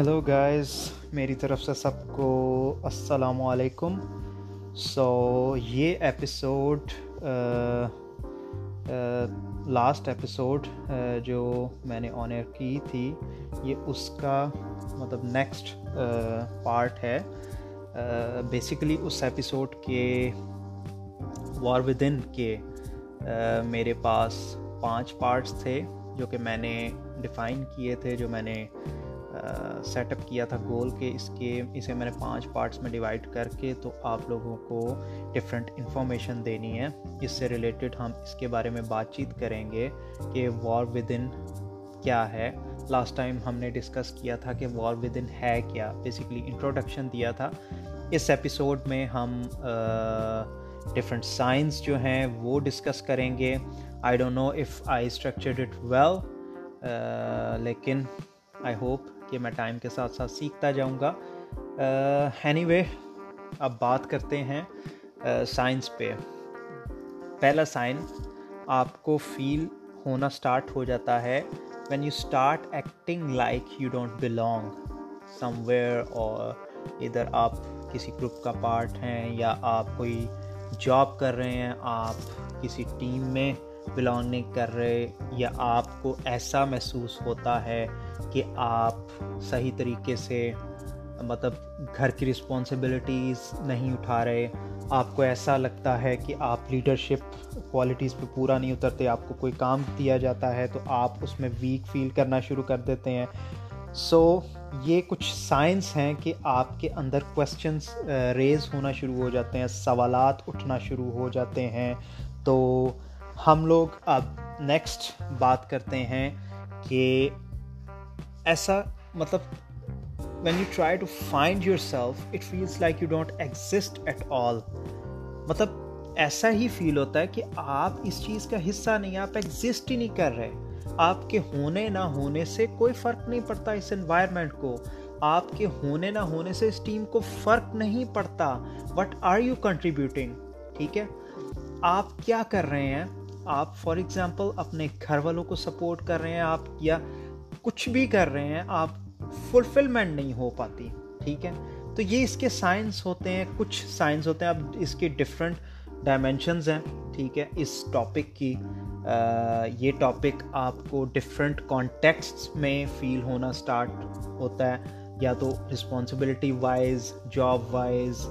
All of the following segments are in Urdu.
ہیلو گائز میری طرف سے سب کو السلام علیکم. سو یہ ایپیسوڈ لاسٹ ایپیسوڈ جو میں نے آنر کی تھی، یہ اس کا مطلب نیکسٹ پارٹ ہے. بیسیکلی اس ایپیسوڈ کے وار ود ان کے میرے پاس پانچ پارٹس تھے جو کہ میں نے ڈیفائن کیے تھے، جو میں نے سیٹ اپ کیا تھا گول کہ اس کے اسے میں نے پانچ پارٹس میں ڈیوائڈ کر کے تو آپ لوگوں کو ڈفرینٹ انفارمیشن دینی ہے۔ اس سے ریلیٹڈ ہم اس کے بارے میں بات چیت کریں گے کہ وار ود ان کیا ہے۔ لاسٹ ٹائم ہم نے ڈسکس کیا تھا کہ وار ود ان ہے کیا۔ بیسکلی انٹروڈکشن دیا تھا۔ اس ایپیسوڈ میں ہم ڈفرینٹ سائنس جو ہیں وہ ڈسکس کریں گے۔ I don't know if I structured it well لیکن آئی ہوپ کہ میں ٹائم کے ساتھ ساتھ سیکھتا جاؤں گا۔ اینی وے اب بات کرتے ہیں سائنس پہ۔ پہلا سائن آپ کو فیل ہونا اسٹارٹ ہو جاتا ہے۔ When you start acting like you don't belong somewhere اور ادھر آپ کسی گروپ کا پارٹ ہیں یا آپ کوئی جاب کر رہے ہیں، آپ کسی ٹیم میں بلانگ نہیں کر رہے یا آپ کو ایسا محسوس ہوتا ہے کہ آپ صحیح طریقے سے مطلب گھر کی رسپانسبلٹیز نہیں اٹھا رہے، آپ کو ایسا لگتا ہے کہ آپ لیڈرشپ کوالٹیز پہ پورا نہیں اترتے، آپ کو کوئی کام دیا جاتا ہے تو آپ اس میں ویک فیل کرنا شروع کر دیتے ہیں۔ سو یہ کچھ سائنس ہیں کہ آپ کے اندر کوشچنس ریز uh, ہونا شروع ہو جاتے ہیں، سوالات اٹھنا شروع ہو جاتے ہیں۔ تو ہم لوگ اب نیکسٹ بات کرتے ہیں کہ ایسا مطلب when you try to find yourself it feels like you don't exist at all مطلب ایسا ہی فیل ہوتا ہے کہ آپ اس چیز کا حصہ نہیں، آپ ایگزسٹ ہی نہیں کر رہے۔ آپ کے ہونے نہ ہونے سے کوئی فرق نہیں پڑتا اس انوائرمنٹ کو۔ آپ کے ہونے نہ ہونے سے اس ٹیم کو فرق نہیں پڑتا۔ وٹ آر یو کنٹریبیوٹنگ ٹھیک ہے؟ آپ کیا کر رہے ہیں؟ آپ فار ایگزامپل اپنے گھر والوں کو سپورٹ کر رہے ہیں آپ یا کچھ بھی کر رہے ہیں، آپ فلفلمنٹ نہیں ہو پاتی، ٹھیک ہے؟ تو یہ اس کے سائنس ہوتے ہیں، کچھ سائنس ہوتے ہیں، اب اس کے ڈفرینٹ ڈائمینشنز ہیں، ٹھیک ہے؟ اس ٹاپک کی یہ ٹاپک آپ کو ڈفرینٹ کانٹیکسٹ میں فیل ہونا اسٹارٹ ہوتا ہے، یا تو responsibility wise job wise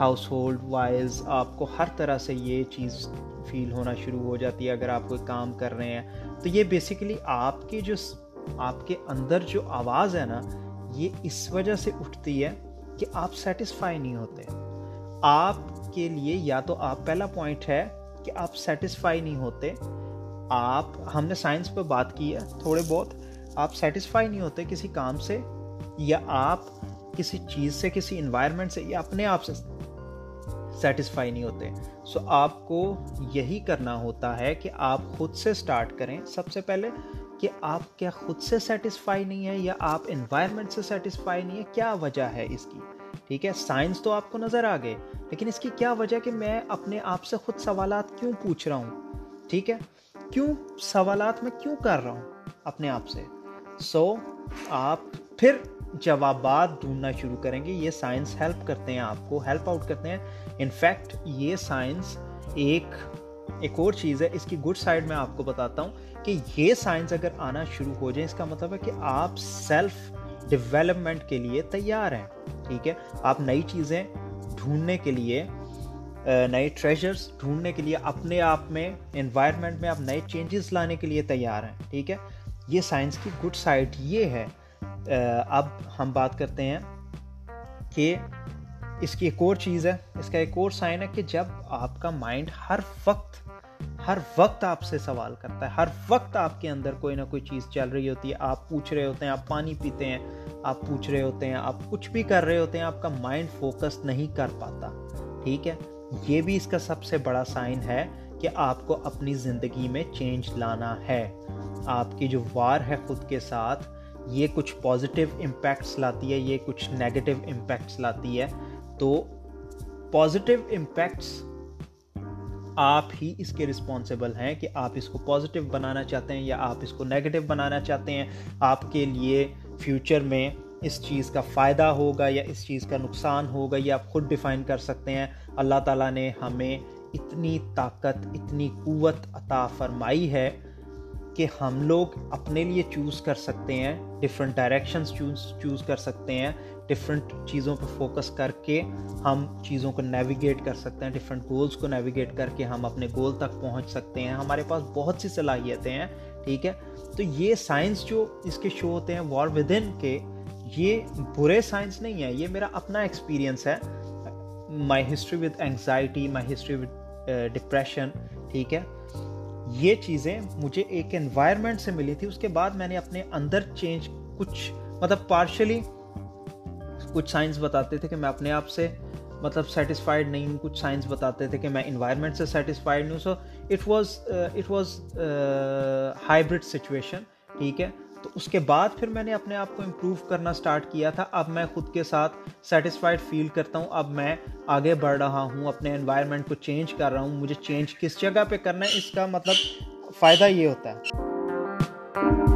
household wise آپ کو ہر طرح سے یہ چیز فیل ہونا شروع ہو جاتی ہے اگر آپ کوئی کام کر رہے ہیں۔ تو یہ بیسیکلی آپ کی جو آپ کے اندر جو آواز ہے نا، یہ اس وجہ سے اٹھتی ہے کہ آپ سیٹسفائی نہیں ہوتے۔ آپ کے لیے یا تو آپ، پہلا پوائنٹ ہے کہ آپ سیٹسفائی نہیں ہوتے۔ آپ، ہم نے سائنس پہ بات کی ہے تھوڑے بہت۔ آپ سیٹسفائی نہیں ہوتے کسی کام سے یا آپ کسی چیز سے، کسی انوائرمنٹ سے یا اپنے آپ سے۔ سیٹسفائی نہیں ہوتے۔ سو آپ کو یہی کرنا ہوتا ہے کہ آپ خود سے اسٹارٹ کریں۔ سب سے پہلے کہ آپ کیا خود سے سیٹسفائی نہیں ہے یا آپ انوائرمنٹ سے سیٹسفائی نہیں ہے کیا وجہ ہے اس کی؟ ٹھیک ہے سائنس تو آپ کو نظر آ گئے، لیکن اس کی کیا وجہ کہ میں اپنے آپ سے خود سوالات کیوں پوچھ رہا ہوں؟ ٹھیک ہے، کیوں سوالات میں کیوں کر رہا ہوں اپنے آپ سے؟ سو آپ پھر جوابات ڈھونڈنا شروع کریں گے، یہ سائنس ہیلپ کرتے ہیں آپ کو ہیلپ آؤٹ کرتے ہیں۔ انفیکٹ یہ سائنس ایک ایک اور چیز ہے، اس کی گڈ سائڈ میں آپ کو بتاتا ہوں کہ یہ سائنس اگر آنا شروع ہو جائے، اس کا مطلب ہے کہ آپ سیلف ڈیولپمنٹ کے لیے تیار ہیں، ٹھیک ہے؟ آپ نئی چیزیں ڈھونڈنے کے لیے نئے ٹریجرس ڈھونڈنے کے لیے، اپنے آپ میں انوائرمنٹ میں آپ نئے چینجز لانے کے لیے تیار ہیں، ٹھیک ہے؟ یہ سائنس کی گڈ سائڈ یہ ہے۔ اب ہم بات کرتے ہیں کہ اس کی ایک اور چیز ہے، اس کا ایک اور سائن ہے کہ جب آپ کا مائنڈ ہر وقت ہر وقت آپ سے سوال کرتا ہے، ہر وقت آپ کے اندر کوئی نہ کوئی چیز چل رہی ہوتی ہے، آپ پوچھ رہے ہوتے ہیں، آپ پانی پیتے ہیں، آپ پوچھ رہے ہوتے ہیں، آپ کچھ بھی کر رہے ہوتے ہیں، آپ کا مائنڈ فوکس نہیں کر پاتا، ٹھیک ہے؟ یہ بھی اس کا سب سے بڑا سائن ہے کہ آپ کو اپنی زندگی میں چینج لانا ہے، آپ کی جو وار ہے خود کے ساتھ یہ کچھ پازیٹیو امپیکٹس لاتی ہے، یہ کچھ نیگیٹو امپیکٹس لاتی ہے۔ تو پازیٹیو امپیکٹس آپ ہی اس کے رسپانسیبل ہیں کہ آپ اس کو پازیٹیو بنانا چاہتے ہیں یا آپ اس کو نیگیٹو بنانا چاہتے ہیں۔ آپ کے لیے فیوچر میں اس چیز کا فائدہ ہوگا یا اس چیز کا نقصان ہوگا، یہ آپ خود ڈیفائن کر سکتے ہیں۔ اللہ تعالیٰ نے ہمیں اتنی طاقت، اتنی قوت عطا فرمائی ہے کہ ہم لوگ اپنے لیے چوز کر سکتے ہیں ڈفرینٹ ڈائریکشنس چوز چوز کر سکتے ہیں ڈفرینٹ چیزوں پہ فوکس کر کے ہم چیزوں کو نیویگیٹ کر سکتے ہیں ڈفرینٹ گولز کو نیویگیٹ کر کے ہم اپنے گول تک پہنچ سکتے ہیں۔ ہمارے پاس بہت سی صلاحیتیں ہیں، ٹھیک ہے؟ تو یہ سائنس جو اس کے شو ہوتے ہیں وار ود ان کے، یہ برے سائنس نہیں ہے یہ میرا اپنا ایکسپیرینس ہے۔ My history with anxiety my history with depression ٹھیک ہے؟ یہ چیزیں مجھے ایک انوائرمنٹ سے ملی تھی، اس کے بعد میں نے اپنے اندر چینج کچھ مطلب پارشلی کچھ سائنس بتاتے تھے کہ میں اپنے آپ سے مطلب سیٹسفائڈ نہیں ہوں کچھ سائنس بتاتے تھے کہ میں انوائرمنٹ سے سیٹسفائڈ نہیں ہوں۔ So it was it was hybrid situation ٹھیک ہے؟ تو اس کے بعد پھر میں نے اپنے آپ کو امپروو کرنا اسٹارٹ کیا تھا۔ اب میں خود کے ساتھ سیٹسفائڈ فیل کرتا ہوں۔ اب میں آگے بڑھ رہا ہوں، اپنے انوائرمنٹ کو چینج کر رہا ہوں۔ مجھے چینج کس جگہ پہ کرنا ہے، اس کا مطلب فائدہ یہ ہوتا ہے۔